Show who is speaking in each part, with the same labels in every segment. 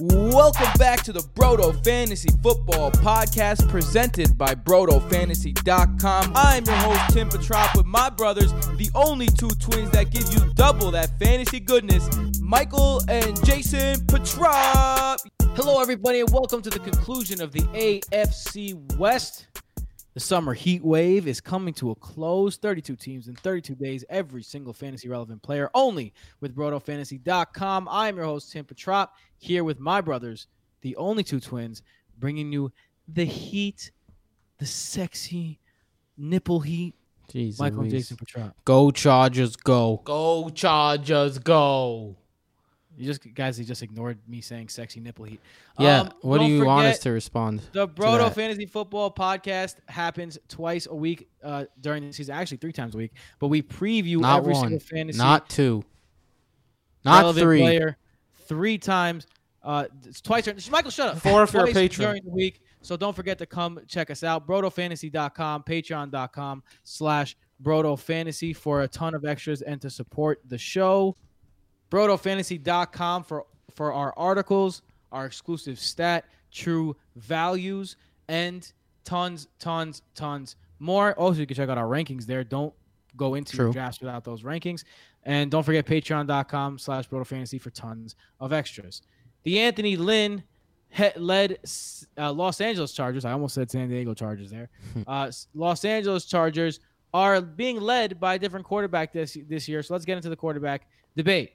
Speaker 1: Welcome back to the Broto Fantasy Football Podcast presented by BrotoFantasy.com. I'm your host, Tim Petrop, with my brothers, the only two twins that give you double that fantasy goodness, Michael and Jason Petrop. Hello, everybody, and welcome to the conclusion of the AFC West. The summer heat wave is coming to a close. 32 teams in 32 days, every single fantasy relevant player only with BrotoFantasy.com. I'm your host, Tim Petrop, here with my brothers, the only two twins, bringing you the heat, the sexy nipple heat.
Speaker 2: Jeez,
Speaker 1: Michael and
Speaker 2: Louise.
Speaker 1: Jason Petrop.
Speaker 2: Go Chargers, go. Go Chargers, go.
Speaker 1: You just guys, you just ignored me saying sexy nipple heat.
Speaker 2: Yeah,
Speaker 1: Um,
Speaker 2: what do
Speaker 1: don't
Speaker 2: you want us to respond?
Speaker 1: The
Speaker 2: to
Speaker 1: Broto? Fantasy Football Podcast happens twice a week uh, during the season, actually three times a week. But we preview
Speaker 2: Not
Speaker 1: every
Speaker 2: one,
Speaker 1: single fantasy
Speaker 2: not two, not three.
Speaker 1: player three times. Uh, it's twice. during- Michael, shut up.
Speaker 3: Four if you're a patron.
Speaker 1: during the week. So don't forget to come check us out. BrotoFantasy.com, Patreon.com slash BrotoFantasy for a ton of extras and to support the show. BrotoFantasy.com for for our articles, our exclusive stat, true values, and tons, tons, tons more. Also, you can check out our rankings there. Don't go into your drafts without those rankings. And don't forget patreon.com slash BrotoFantasy for tons of extras. The Anthony Lynn led uh, Los Angeles Chargers. I almost said San Diego Chargers there. uh, Los Angeles Chargers are being led by a different quarterback this this year. So let's get into the quarterback debate.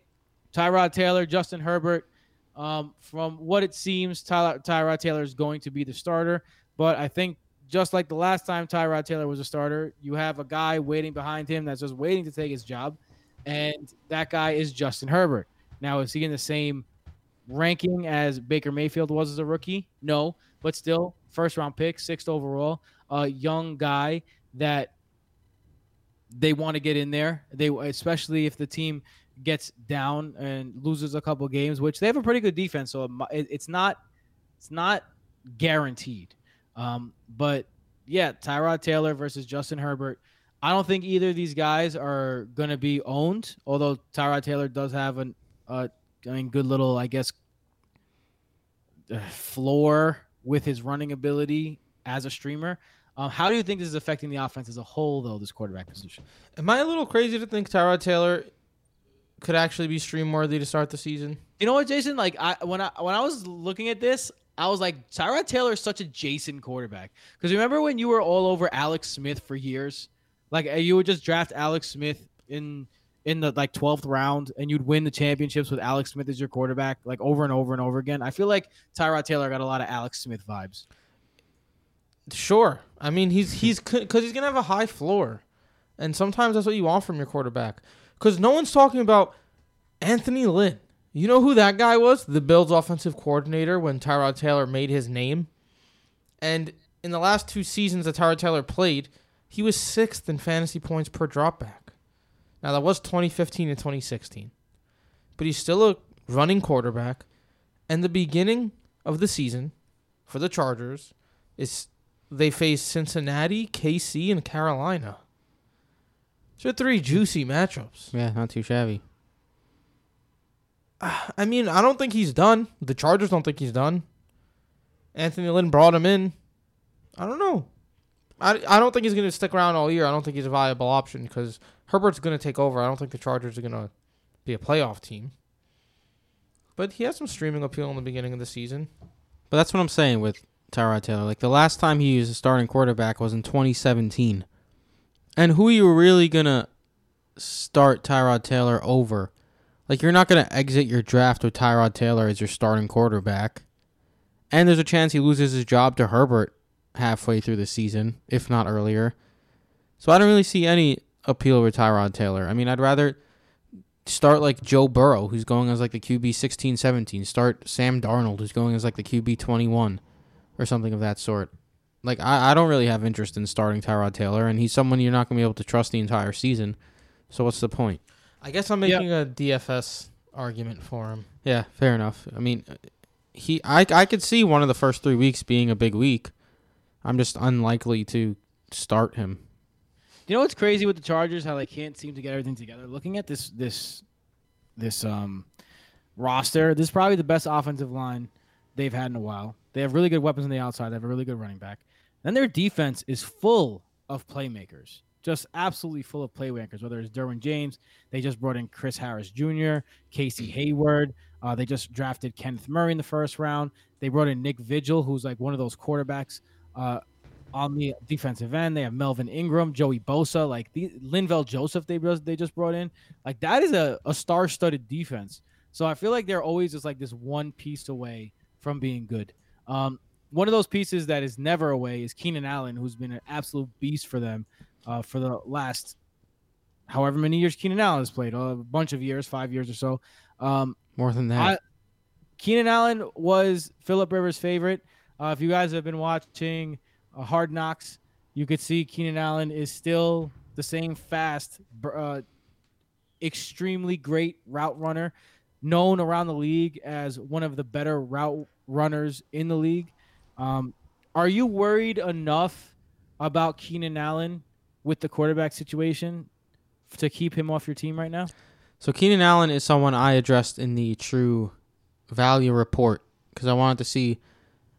Speaker 1: Tyrod Taylor, Justin Herbert. Um, from what it seems, Ty- Tyrod Taylor is going to be the starter. But I think just like the last time Tyrod Taylor was a starter, you have a guy waiting behind him that's just waiting to take his job, and that guy is Justin Herbert. Now, is he in the same ranking as Baker Mayfield was as a rookie? No, but still, first round pick, sixth overall, a young guy that they want to get in there. They especially if the team gets down and loses a couple games, which they have a pretty good defense, so it it's not it's not guaranteed. Um, but yeah, Tyrod Taylor versus Justin Herbert. I don't think either of these guys are going to be owned. Although Tyrod Taylor does have an, uh, mean, good little, I guess, uh, floor with his running ability as a streamer. Um, how do you think this is affecting the offense as a whole, though? This quarterback position.
Speaker 3: Am I a little crazy to think Tyrod Taylor could actually be stream worthy to start the season?
Speaker 1: You know what, Jason? Like I when I when I was looking at this, I was like, Tyrod Taylor is such a Jason quarterback. Because remember when you were all over Alex Smith for years? Like uh, you would just draft Alex Smith in in the like twelfth round, and you'd win the championships with Alex Smith as your quarterback, like over and over and over again. I feel like Tyrod Taylor got a lot of Alex Smith vibes.
Speaker 3: Sure. I mean, he's he's because he's gonna have a high floor, and sometimes that's what you want from your quarterback. Because no one's talking about Anthony Lynn. You know who that guy was? The Bills' offensive coordinator when Tyrod Taylor made his name. And in the last two seasons that Tyrod Taylor played, he was sixth in fantasy points per dropback. Now that was 2015 and 2016, but he's still a running quarterback. And the beginning of the season for the Chargers is they face Cincinnati, KC, and Carolina. Are three juicy matchups.
Speaker 2: Yeah, not too shabby.
Speaker 3: I mean, I don't think he's done. The Chargers don't think he's done. Anthony Lynn brought him in. I don't know. I, I don't think he's going to stick around all year. I don't think he's a viable option because Herbert's going to take over. I don't think the Chargers are going to be a playoff team. But he has some streaming appeal in the beginning of the season.
Speaker 2: But that's what I'm saying with Tyrod Taylor. Like the last time he used a starting quarterback was in 2017. And who are you really gonna start Tyrod Taylor over? Like you're not gonna exit your draft with Tyrod Taylor as your starting quarterback. And there's a chance he loses his job to Herbert halfway through the season, if not earlier. So I don't really see any appeal with Tyrod Taylor. I mean, I'd rather start like Joe Burrow, who's going as like the QB 16, 17. Start Sam Darnold, who's going as like the QB 21 or something of that sort. Like, I, I don't really have interest in starting Tyrod Taylor, and he's someone you're not going to be able to trust the entire season. So what's the point?
Speaker 3: I guess I'm making a DFS argument for him.
Speaker 2: Yeah, fair enough. I mean, he I, I could see one of the first three weeks being a big week. I'm just unlikely to start him.
Speaker 1: You know what's crazy with the Chargers? How they can't seem to get everything together. Looking at this this this um roster, this is probably the best offensive line they've had in a while. They have really good weapons on the outside. They have a really good running back. Then their defense is full of playmakers, just absolutely full of playmakers. Whether it's Derwin James, they just brought in Chris Harris Jr., Casey Hayward. Uh, they just drafted Kenneth Murray in the first round. They brought in Nick Vigil, who's like one of those quarterbacks uh, on the defensive end. They have Melvin Ingram, Joey Bosa, like the Linval Joseph they just they just brought in. Like that is a, a star-studded defense. So I feel like they're always just like this one piece away from being good. Um, one of those pieces that is never away is Keenan Allen, who's been an absolute beast for them uh, for the last however many years Keenan Allen has played, a bunch of years, five years or so. Um,
Speaker 2: More than that.
Speaker 1: I, Keenan Allen was Philip Rivers' favorite. Uh, if you guys have been watching uh, Hard Knocks, you could see Keenan Allen is still the same fast, uh, extremely great route runner, known around the league as one of the better route runners in the league. Um, are you worried enough about Keenan Allen with the quarterback situation to keep him off your team right now?
Speaker 2: So Keenan Allen is someone I addressed in the true value report because I wanted to see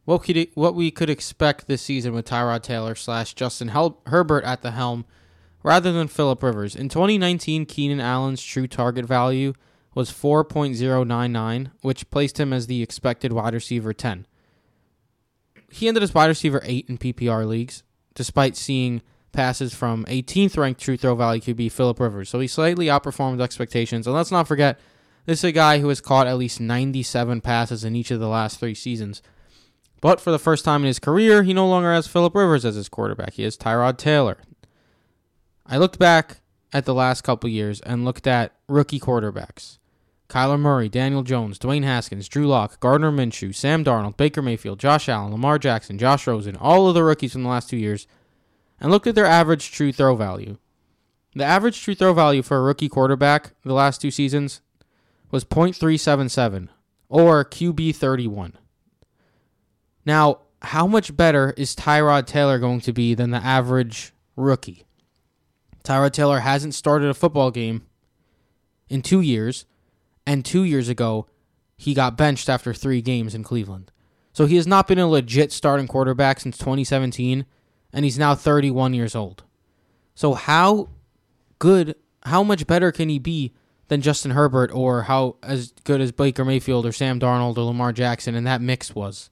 Speaker 2: what could what we could expect this season with Tyrod Taylor slash Justin Hel- Herbert at the helm, rather than Philip Rivers. In 2019, Keenan Allen's true target value was 4.099, which placed him as the expected wide receiver 10. He ended as wide receiver 8 in PPR leagues, despite seeing passes from 18th ranked true throw value QB Philip Rivers. So he slightly outperformed expectations. And let's not forget, this is a guy who has caught at least 97 passes in each of the last three seasons. But for the first time in his career, he no longer has Philip Rivers as his quarterback. He has Tyrod Taylor. I looked back at the last couple years and looked at rookie quarterbacks. Kyler Murray, Daniel Jones, Dwayne Haskins, Drew Lock, Gardner Minshew, Sam Darnold, Baker Mayfield, Josh Allen, Lamar Jackson, Josh Rosen, all of the rookies from the last two years, and looked at their average true throw value. The average true throw value for a rookie quarterback the last two seasons was 0.377 or QB 31. Now, how much better is Tyrod Taylor going to be than the average rookie? Tyrod Taylor hasn't started a football game in two years, and two years ago, he got benched after three games in Cleveland. So he has not been a legit starting quarterback since 2017, and he's now 31 years old. So how good, how much better can he be than Justin Herbert, or how as good as Baker Mayfield or Sam Darnold or Lamar Jackson and that mix was?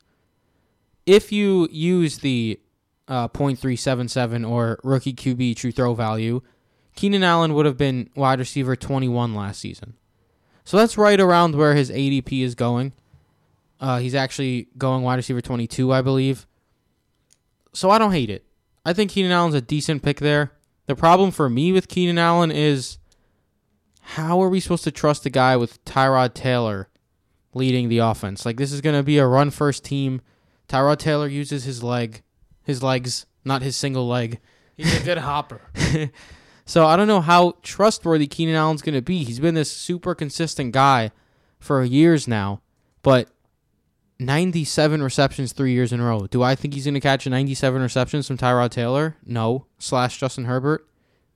Speaker 2: If you use the uh, 0.377 or rookie QB true throw value, Keenan Allen would have been wide receiver 21 last season. So that's right around where his ADP is going. Uh, he's actually going wide receiver 22, I believe. So I don't hate it. I think Keenan Allen's a decent pick there. The problem for me with Keenan Allen is how are we supposed to trust a guy with Tyrod Taylor leading the offense? Like this is going to be a run first team. Tyrod Taylor uses his leg, his legs, not his single leg.
Speaker 3: He's a good hopper.
Speaker 2: so I don't know how trustworthy Keenan Allen's going to be. He's been this super consistent guy for years now, but 97 receptions three years in a row. Do I think he's going to catch 97 receptions from Tyrod Taylor? No. Slash Justin Herbert?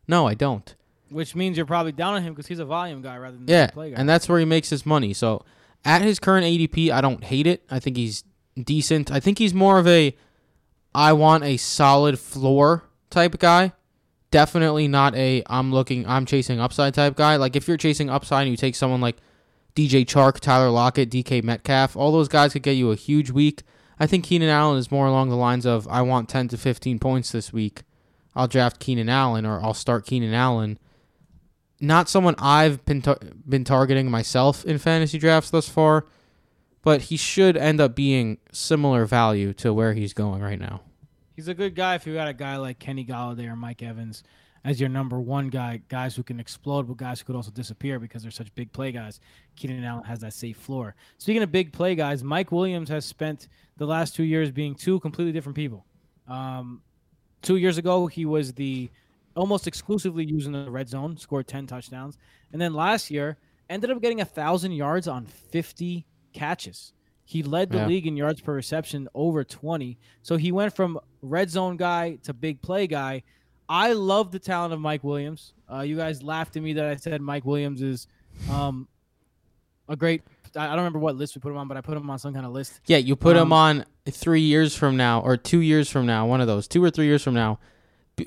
Speaker 2: No, I don't.
Speaker 1: Which means you're probably down on him because he's a volume guy rather than
Speaker 2: Yeah,
Speaker 1: a play guy.
Speaker 2: and that's where he makes his money. So at his current ADP, I don't hate it. I think he's decent. I think he's more of a I want a solid floor type guy. Definitely not a I'm looking I'm chasing upside type guy. Like if you're chasing upside and you take someone like DJ Chark, Tyler Lockett, DK Metcalf, all those guys could get you a huge week. I think Keenan Allen is more along the lines of I want 10 to 15 points this week. I'll draft Keenan Allen or I'll start Keenan Allen. Not someone I've been tar- been targeting myself in fantasy drafts thus far, but he should end up being similar value to where he's going right now.
Speaker 1: He's a good guy if you got a guy like Kenny Golladay or Mike Evans as your number one guy, guys who can explode, but guys who could also disappear because they're such big play guys. Keenan Allen has that safe floor. Speaking of big play guys, Mike Williams has spent the last two years being two completely different people. Um, two years ago, he was the almost exclusively using the red zone, scored 10 touchdowns. And then last year, ended up getting a 1,000 yards on 50 catches. He led the
Speaker 2: Yeah.
Speaker 1: league in yards per reception over 20. So he went from red zone guy to big play guy. I love the talent of Mike Williams. Uh, you guys laughed at me that I said Mike Williams is um, a great I don't remember what list we put him on, but I put him on some kind of list.
Speaker 2: Yeah, you put him
Speaker 1: Um,
Speaker 2: on three years from now or two years from now, one of those, two or three years from now,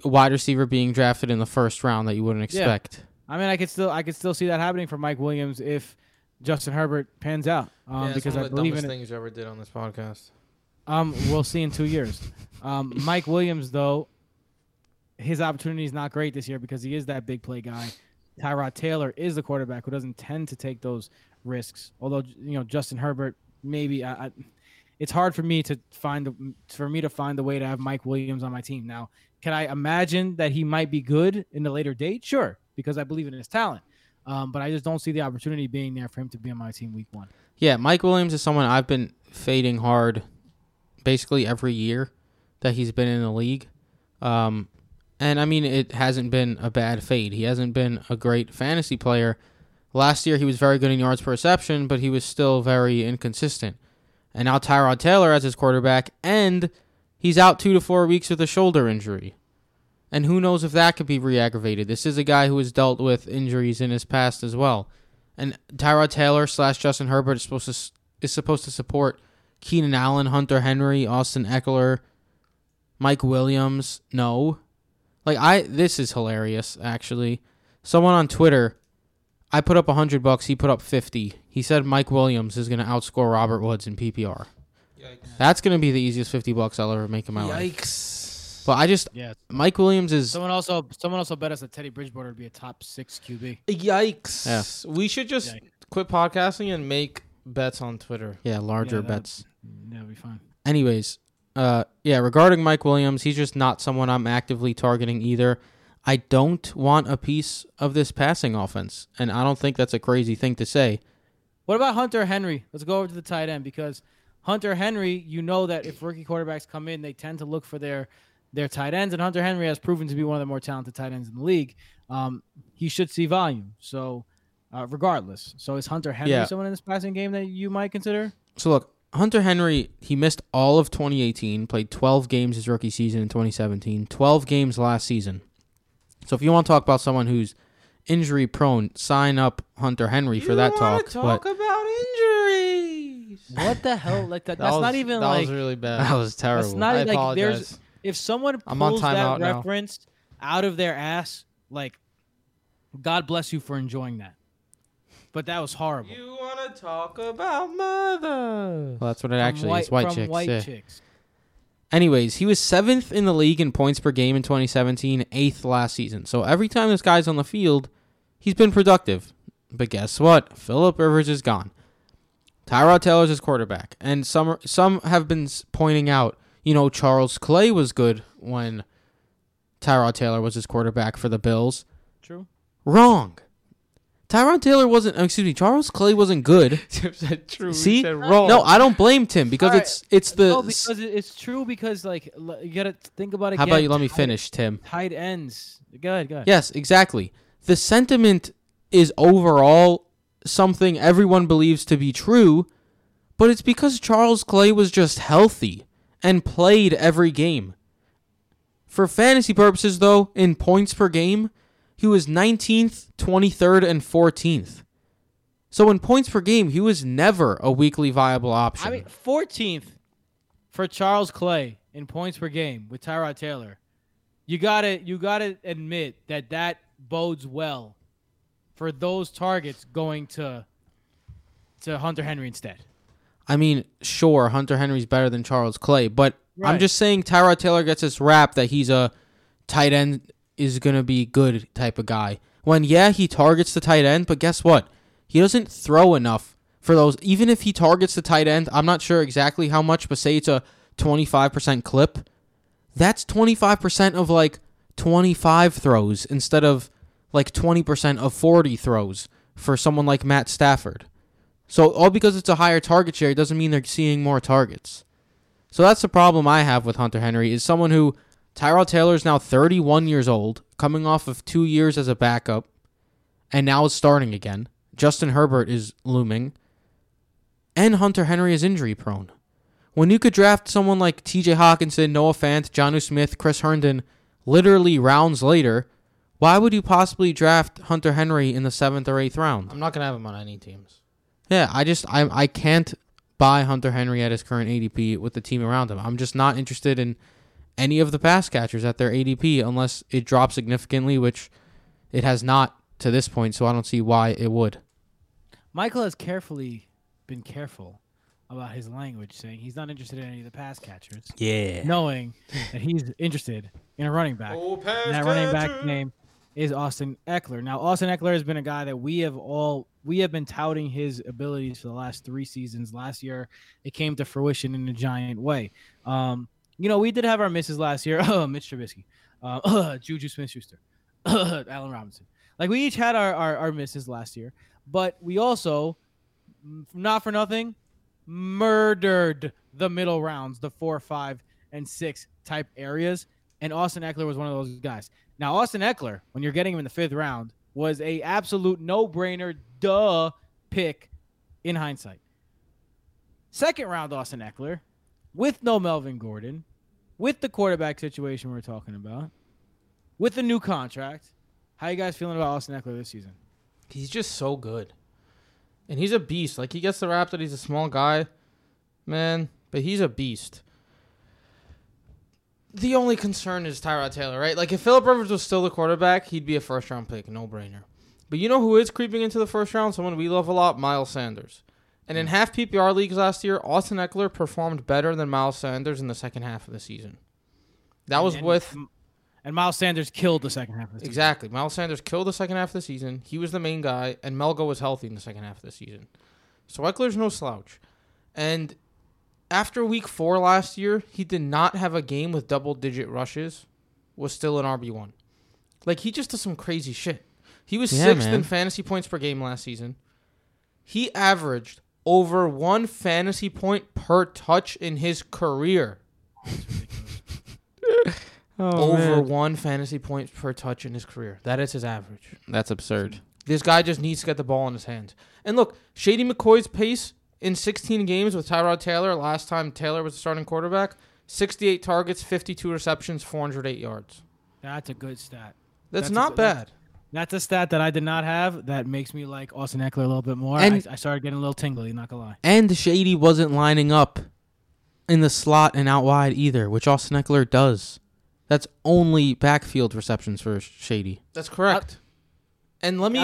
Speaker 2: wide receiver being drafted in the first round that you wouldn't expect.
Speaker 1: Yeah.
Speaker 2: expect.
Speaker 1: I mean, I could still I could still see that happening for Mike Williams if Justin Herbert pans out. Um, because I believe in it.
Speaker 3: things you ever did on this podcast.
Speaker 1: Um, we'll see in two years. Um, Mike Williams, though, his opportunity is not great this year because he is that big play guy. Tyrod Taylor is the quarterback who doesn't tend to take those risks. Although you know Justin Herbert, maybe I, I, it's hard for me to find the, for me to find the way to have Mike Williams on my team. Now, can I imagine that he might be good in the later date? Sure, because I believe in his talent. Um, but I just don't see the opportunity being there for him to be on my team week one.
Speaker 2: Yeah, Mike Williams is someone I've been fading hard basically every year that he's been in the league. Um, and I mean, it hasn't been a bad fade. He hasn't been a great fantasy player. Last year, he was very good in yards per reception, but he was still very inconsistent. And now Tyrod Taylor as his quarterback, and he's out two to four weeks with a shoulder injury. And who knows if that could be re aggravated. This is a guy who has dealt with injuries in his past as well. And Tyrod Taylor slash Justin Herbert is supposed to is supposed to support Keenan Allen, Hunter Henry, Austin Ekeler, Mike Williams. No, like I this is hilarious actually. Someone on Twitter, I put up a hundred bucks. He put up fifty. He said Mike Williams is going to outscore Robert Woods in PPR. That's going to be the easiest fifty bucks I'll ever make in my life.
Speaker 3: Yikes.
Speaker 2: But I just
Speaker 1: Yeah.
Speaker 2: Mike Williams is
Speaker 1: Someone also someone also bet us that Teddy Bridgewater would be a top six QB.
Speaker 3: Yikes. Yeah. We should just
Speaker 1: Yeah.
Speaker 3: quit podcasting and make bets on Twitter.
Speaker 2: yeah larger
Speaker 1: Yeah,
Speaker 2: bets.
Speaker 1: That'll be fine.
Speaker 2: anyways, uh, yeah, regarding Mike Williams, he's just not someone I'm actively targeting either. I don't want a piece of this passing offense, and I don't think that's a crazy thing to say.
Speaker 1: What about Hunter Henry? Let's go over to the tight end because Hunter Henry, you know that if rookie quarterbacks come in, they tend to look for their their tight ends, and Hunter Henry has proven to be one of the more talented tight ends in the league. Um, he should see volume. So, uh, regardless, so is Hunter Henry
Speaker 2: Yeah.
Speaker 1: someone in this passing game that you might consider?
Speaker 2: So look, Hunter Henry, he missed all of 2018, played 12 games his rookie season in 2017, 12 games last season. So if you want to talk about someone who's injury prone, sign up Hunter Henry for that talk.
Speaker 3: talk
Speaker 2: but
Speaker 3: about injuries.
Speaker 1: What the hell? Like that?
Speaker 3: That
Speaker 1: That's
Speaker 3: was-
Speaker 1: not even
Speaker 3: that
Speaker 1: like That
Speaker 3: was really bad.
Speaker 2: that was terrible.
Speaker 1: that's not
Speaker 3: I
Speaker 1: like
Speaker 3: apologize.
Speaker 1: there's if someone
Speaker 3: I'm on
Speaker 1: pulls that
Speaker 3: timeout now.
Speaker 1: reference out of their ass, like God bless you for enjoying that. But that was horrible.
Speaker 3: You want to talk about mother?
Speaker 2: well, that's what it
Speaker 1: From
Speaker 2: actually is. White
Speaker 1: from
Speaker 2: chicks.
Speaker 1: White
Speaker 2: yeah.
Speaker 1: chicks.
Speaker 2: Anyways, he was seventh in the league in points per game in 2017, eighth last season. So every time this guy's on the field, he's been productive. But guess what? Philip Rivers is gone. Tyrod Taylor's his quarterback, and some some have been pointing out, you know, Charles Clay was good when Tyrod Taylor was his quarterback for the Bills.
Speaker 1: True.
Speaker 2: Wrong. Tyrod Taylor wasn't. Excuse me. Charles Clay wasn't good.
Speaker 3: Tim said true.
Speaker 2: See?
Speaker 3: Said wrong.
Speaker 2: No, I don't blame Tim because
Speaker 1: right.
Speaker 2: it's it's the.
Speaker 1: no, because it's true. Because like you gotta think about it.
Speaker 2: how about you let me finish, Tim?
Speaker 1: Tight ends. Go ahead. Go ahead.
Speaker 2: Yes, exactly. The sentiment is overall something everyone believes to be true, but it's because Charles Clay was just healthy and played every game. For fantasy purposes, though, in points per game, he was 19th, 23rd, and 14th. So in points per game, he was never a weekly viable option.
Speaker 1: I mean, 14th for Charles Clay in points per game with Tyrod Taylor. You gotta you gotta admit that that bodes well for those targets going to to Hunter Henry instead.
Speaker 2: I mean, sure, Hunter Henry's better than Charles Clay, but I'm just saying Tyrod Taylor gets this rap that he's a tight end is going to be good type of guy. When, yeah, he targets the tight end, but guess what? He doesn't throw enough for those. Even if he targets the tight end, I'm not sure exactly how much, but say it's a 25% clip. That's 25% of like 25 throws instead of like 20% of 40 throws for someone like Matt Stafford. So all because it's a higher target share doesn't mean they're seeing more targets. So that's the problem I have with Hunter Henry is someone who Tyrod Taylor is now 31 years old, coming off of 2 years as a backup and now is starting again. Justin Herbert is looming and Hunter Henry is injury prone. When you could draft someone like TJ Hockenson, Noah Fant, Jonnu Smith, Chris Herndon literally rounds later, why would you possibly draft Hunter Henry in the 7th or 8th round?
Speaker 3: I'm not gonna have him on any teams.
Speaker 2: Yeah, I just I I can't buy Hunter Henry at his current ADP with the team around him. I'm just not interested in any of the pass catchers at their ADP unless it drops significantly, which it has not to this point. So I don't see why it would.
Speaker 1: Michael has carefully been careful about his language, saying he's not interested in any of the pass catchers,
Speaker 2: Yeah.
Speaker 1: knowing that he's interested in a running back.
Speaker 3: Oh,
Speaker 1: And that running back name is Austin Ekeler. Now, Austin Ekeler has been a guy that we have all we have been touting his abilities for the last three seasons. Last year, it came to fruition in a giant way. Um, you know, we did have our misses last year. Mitch Trubisky, uh, Juju Smith-Schuster, Allen Robinson. Like we each had our, our our misses last year, but we also, mm, not for nothing, murdered the middle rounds, the four, five, and six type areas. And Austin Ekeler was one of those guys. Now, Austin Ekeler, when you're getting him in the fifth round, was a absolute no-brainer, duh pick in hindsight. Second round, Austin Ekeler, with no Melvin Gordon, with the quarterback situation we're talking about, with the new contract. How you guys feeling about Austin Ekeler this season?
Speaker 3: He's just so good. And he's a beast. Like he gets the rap that he's a small guy, man, but he's a beast. The only concern is Tyrod Taylor, right? Like if Philip Rivers was still the quarterback, he'd be a first round pick, no brainer. But you know who is creeping into the first round? Someone we love a lot, Miles Sanders. And in hmm. half PPR leagues last year, Austin Ekeler performed better than Miles Sanders in the second half of the season. That was
Speaker 1: And-
Speaker 3: with
Speaker 1: and Miles Sanders killed the second half of the season.
Speaker 3: Exactly. Miles Sanders killed the second half of the season. He was the main guy, and Melgo was healthy in the second half of the season. So Ekeler's no slouch. And after week four last year, he did not have a game with double digit rushes, was still an RB1. Like, he just does some crazy shit. He was
Speaker 2: Yeah,
Speaker 3: sixth
Speaker 2: man.
Speaker 3: in fantasy points per game last season. He averaged over one fantasy point per touch in his career.
Speaker 2: Oh,
Speaker 3: over one fantasy point per touch in his career. That is his average.
Speaker 2: That's absurd.
Speaker 3: This guy just needs to get the ball in his hands. And look, Shady McCoy's pace in 16 games with Tyrod Taylor, last time Taylor was the starting quarterback, 68 targets, 52 receptions, 408 yards.
Speaker 1: That's a good stat.
Speaker 3: That's,
Speaker 1: That's
Speaker 3: not
Speaker 1: good-
Speaker 3: bad.
Speaker 1: That's a stat that I did not have. That makes me like Austin Ekeler a little bit more.
Speaker 2: And-
Speaker 1: I, I started getting a little tingly. Not gonna lie.
Speaker 2: And Shady wasn't lining up in the slot and out wide either, which Austin Ekeler does. That's only backfield receptions for Shady.
Speaker 3: That's correct. and let me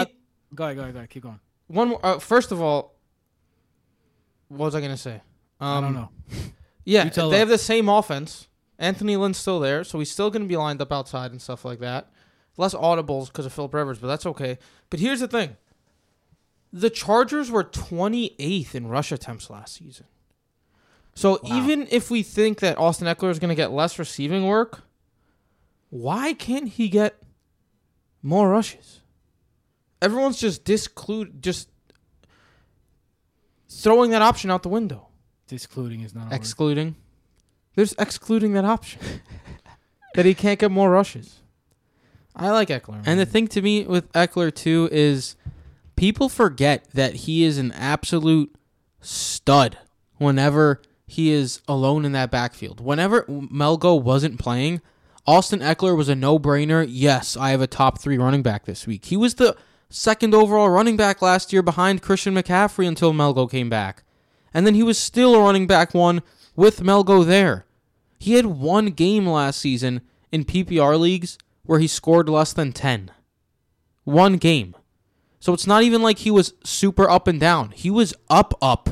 Speaker 1: Go ahead, go ahead, go ahead. Keep going.
Speaker 3: one more. Uh, first of all, what was I gonna say? Um,
Speaker 1: I don't know.
Speaker 3: Yeah, they
Speaker 1: us.
Speaker 3: have the same offense. Anthony Lynn's still there, so he's still going to be lined up outside and stuff like that. Less audibles because of Philip Rivers, but that's okay. But here's the thing: the Chargers were 28th in rush attempts last season. So
Speaker 1: Wow.
Speaker 3: even if we think that Austin Ekeler is going to get less receiving work, why can't he get more rushes? Everyone's just disclude, just throwing that option out the window.
Speaker 1: Discluding is not a word.
Speaker 2: Excluding.
Speaker 3: They're excluding that option. that he can't get more rushes. I like Ekeler.
Speaker 2: And the thing to me with Ekeler too is people forget that he is an absolute stud whenever he is alone in that backfield. Whenever Melgo wasn't playing, Austin Ekeler was a no-brainer. Yes, I have a top 3 running back this week. He was the second overall running back last year behind Christian McCaffrey until Melgo came back. And then he was still a running back one with Melgo there. He had one game last season in PPR leagues where he scored less than 10. One game. So it's not even like he was super up and down. He was up, up,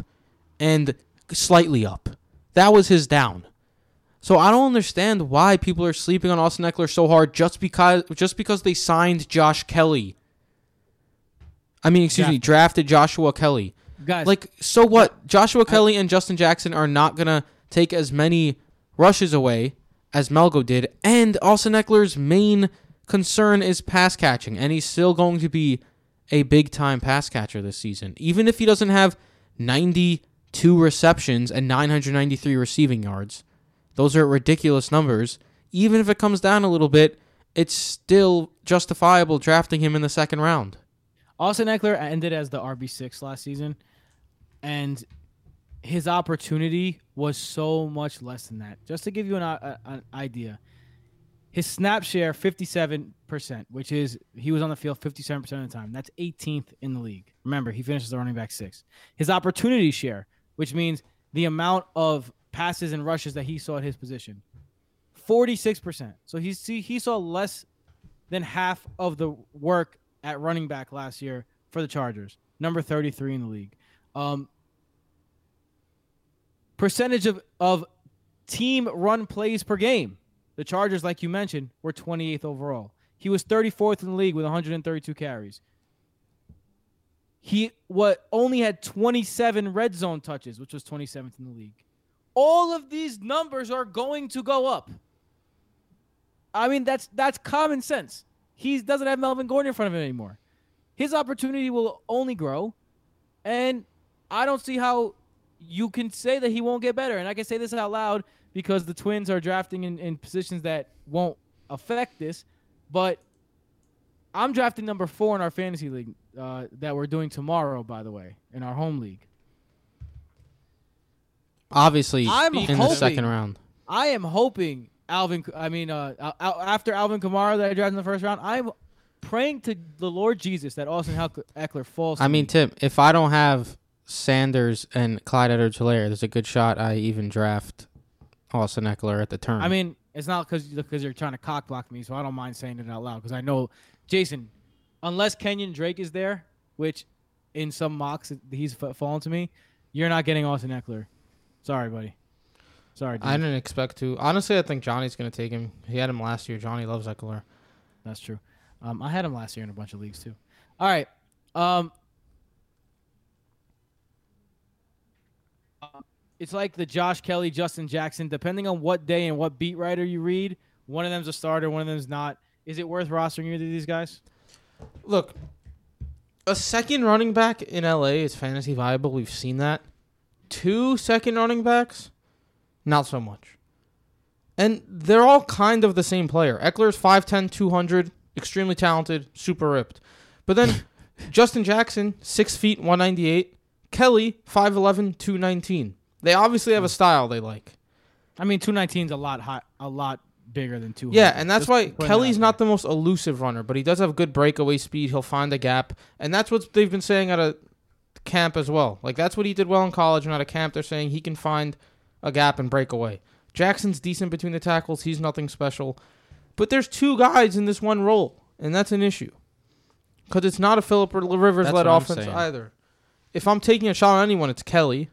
Speaker 2: and slightly up. That was his down. So I don't understand why people are sleeping on Austin Ekeler so hard just because just because they signed Josh Kelley. I mean, excuse me, drafted Joshua Kelley.
Speaker 1: Guys,
Speaker 2: Like, so what? Joshua Kelley and Justin Jackson are not gonna take as many rushes away as Melgo did, and Austin Ekeler's main concern is pass catching, and he's still going to be a big time pass catcher this season, even if he doesn't have 92 receptions and 993 receiving yards. Those are ridiculous numbers. Even if it comes down a little bit, it's still justifiable drafting him in the second round.
Speaker 1: Austin Ekeler ended as the RB six last season, and his opportunity was so much less than that. Just to give you an, uh, an idea, His snap share 57%, which is he was on the field 57% of the time. That's 18th in the league. Remember, he finishes the running back 6. His opportunity share, which means the amount of passes and rushes that he saw at his position. 46%. So he see he saw less than half of the work at running back last year for the Chargers. Number 33 in the league. Um, percentage of, of team run plays per game. The Chargers, like you mentioned, were 28th overall. He was 34th in the league with 132 carries. He what only had 27 red zone touches, which was 27th in the league. All of these numbers are going to go up. I mean, that's that's common sense. He doesn't have Melvin Gordon in front of him anymore. His opportunity will only grow, and I don't see how you can say that he won't get better. And I can say this out loud because the Twins are drafting in, in positions that won't affect this. But I'm drafting number four in our fantasy league uh, that we're doing tomorrow, by the way, in our home league.
Speaker 2: Obviously,
Speaker 1: I'm
Speaker 2: in the second round.
Speaker 1: I am hoping Alvin. I mean, uh, after Alvin Kamara that I drafted in the first round, I'm praying to the Lord Jesus that Austin Ekeler falls.
Speaker 2: I mean,
Speaker 1: me.
Speaker 2: Tim, if I don't have Sanders and Clyde Edwards-Helaire, there's a good shot I even draft Austin Ekeler at the turn.
Speaker 1: I mean, it's not because because you're trying to cock block me, so I don't mind saying it out loud because I know Jason, unless Kenyon Drake is there, which in some mocks he's fallen to me, you're not getting Austin Ekeler. Sorry, buddy. Sorry, dude.
Speaker 3: I didn't expect to. Honestly, I think Johnny's gonna take him. He had him last year. Johnny loves Ekeler.
Speaker 1: That's true. Um, I had him last year in a bunch of leagues too. All right. Um, it's like the Josh Kelley, Justin Jackson. Depending on what day and what beat writer you read, one of them's a starter, one of them's not. Is it worth rostering either of these guys?
Speaker 3: Look, a second running back in LA is fantasy viable. We've seen that. Two second running backs, not so much. And they're all kind of the same player. Ekeler's 5'10, 200, extremely talented, super ripped. But then Justin Jackson, 6 feet, 198. Kelley, 5'11, 219. They obviously have a style they like.
Speaker 1: I mean, two nineteen is a lot high, a lot bigger than two.
Speaker 3: Yeah, and that's why Kelley's
Speaker 1: that
Speaker 3: not the most elusive runner, but he does have good breakaway speed. He'll find a gap, and that's what they've been saying at a camp as well. Like that's what he did well in college and at a camp. They're saying he can find a gap and break away. Jackson's decent between the tackles. He's nothing special, but there's two guys in this one role, and that's an issue because it's not a Philip Rivers led offense either. If I'm taking a shot on anyone, it's Kelley.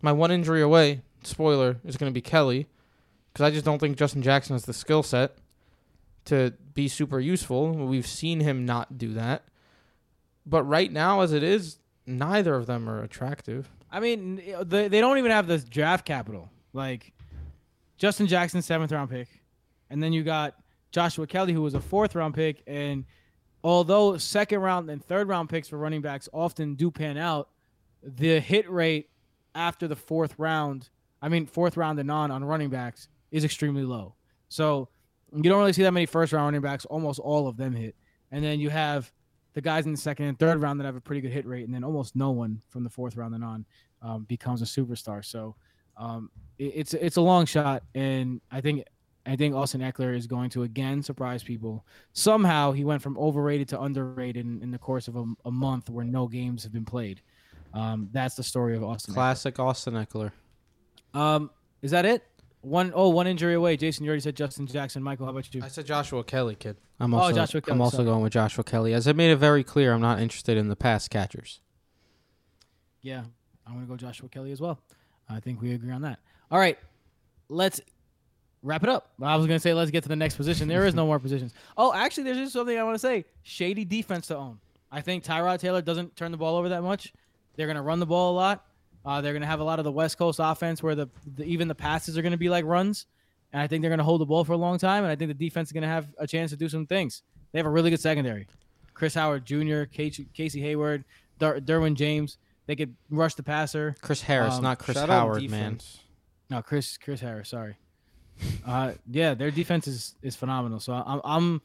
Speaker 3: My one injury away, spoiler, is going to be Kelley because I just don't think Justin Jackson has the skill set to be super useful. We've seen him not do that. But right now, as it is, neither of them are attractive.
Speaker 1: I mean, eh, they, they don't even have the draft capital. Like Justin Jackson, seventh round pick, and then you got Joshua Kelley, who was a fourth round pick. And although second round and third round picks for running backs often do pan out, the hit rate after the fourth round, I mean fourth round and on on running backs is extremely low. So you don't really see that many first round running backs. Almost all of them hit, and then you have the guys in the second and third round that have a pretty good hit rate, and then almost no one from the fourth round and on um, becomes a superstar. So um, it, it's it's a long shot, and I think I think Austin Ekeler is going to again surprise people. Somehow he went from overrated to underrated in, in the course of a, a month where no games have been played. Um, that's the story of Austin. Ekeler.
Speaker 2: Classic Austin Ekeler.
Speaker 1: Um, is that it? One oh one injury away. Jason, you already said Justin Jackson. Michael, how about you?
Speaker 3: I said Joshua Kelley, kid.
Speaker 2: I'm also,
Speaker 1: Oh,
Speaker 2: also,
Speaker 1: Joshua Kelley,
Speaker 2: I'm also
Speaker 1: sorry.
Speaker 2: going with Joshua Kelley. As I made it very clear, I'm not interested in the pass catchers.
Speaker 1: Yeah, I'm gonna go Joshua Kelley as well. I think we agree on that. All right, let's wrap it up. I was gonna say let's get to the next position. There is no more positions. Oh, actually, there's just something I want to say. Shady defense to own. I think Tyrod Taylor doesn't turn the ball over that much. They're gonna run the ball a lot. Uh, they're gonna have a lot of the West Coast offense where the, the even the passes are gonna be like runs, and I think they're gonna hold the ball for a long time. And I think the defense is gonna have a chance to do some things. They have a really good secondary. Chris Howard Jr., Casey, Casey Hayward, Dar- Derwin James. They could rush the passer.
Speaker 2: Chris Harris,
Speaker 1: Um,
Speaker 2: not Chris
Speaker 3: Shout
Speaker 2: Howard, man.
Speaker 1: No, Chris Chris Harris. Sorry. Uh, yeah, their defense is is phenomenal. So I'm I'm,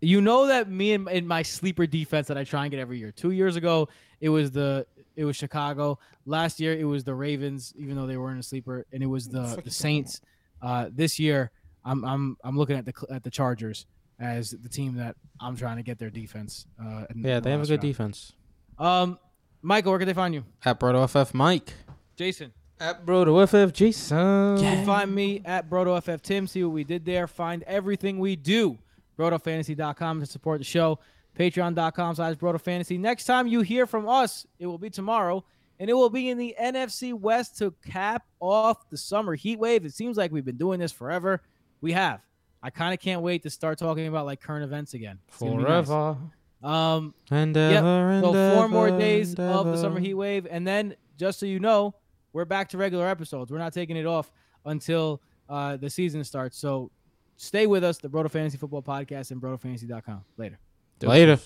Speaker 1: you know that me and in my sleeper defense that I try and get every year. Two years ago, it was the it was Chicago. Last year, it was the Ravens, even though they weren't a sleeper, and it was the the Saints. Uh, this year, I'm I'm I'm looking at the at the Chargers as the team that I'm trying to get their defense. Uh,
Speaker 2: Yeah,
Speaker 1: the
Speaker 2: they have a good
Speaker 1: round.
Speaker 2: defense.
Speaker 1: Um, Michael, where can they find you?
Speaker 2: At BrotoFF Mike.
Speaker 1: Jason.
Speaker 3: At Broto FF Jason.
Speaker 1: You can find me at BrotoFF Tim. See what we did there. Find everything we do. BrotoFantasy.com to support the show. Patreon.com slash broto fantasy. Next time you hear from us, it will be tomorrow, and it will be in the NFC West to cap off the summer heat wave. It seems like we've been doing this forever. We have. I kind of can't wait to start talking about like current events again. It's be nice.
Speaker 3: Forever.
Speaker 1: Um,
Speaker 2: Endeavor,
Speaker 1: so
Speaker 2: endeavor,
Speaker 1: four more days of the summer heat wave, and then just so you know, we're back to regular episodes. We're not taking it off until uh, the season starts. So stay with us, the Broto Fantasy Football Podcast and BrotoFantasy.com. Later.
Speaker 2: Later.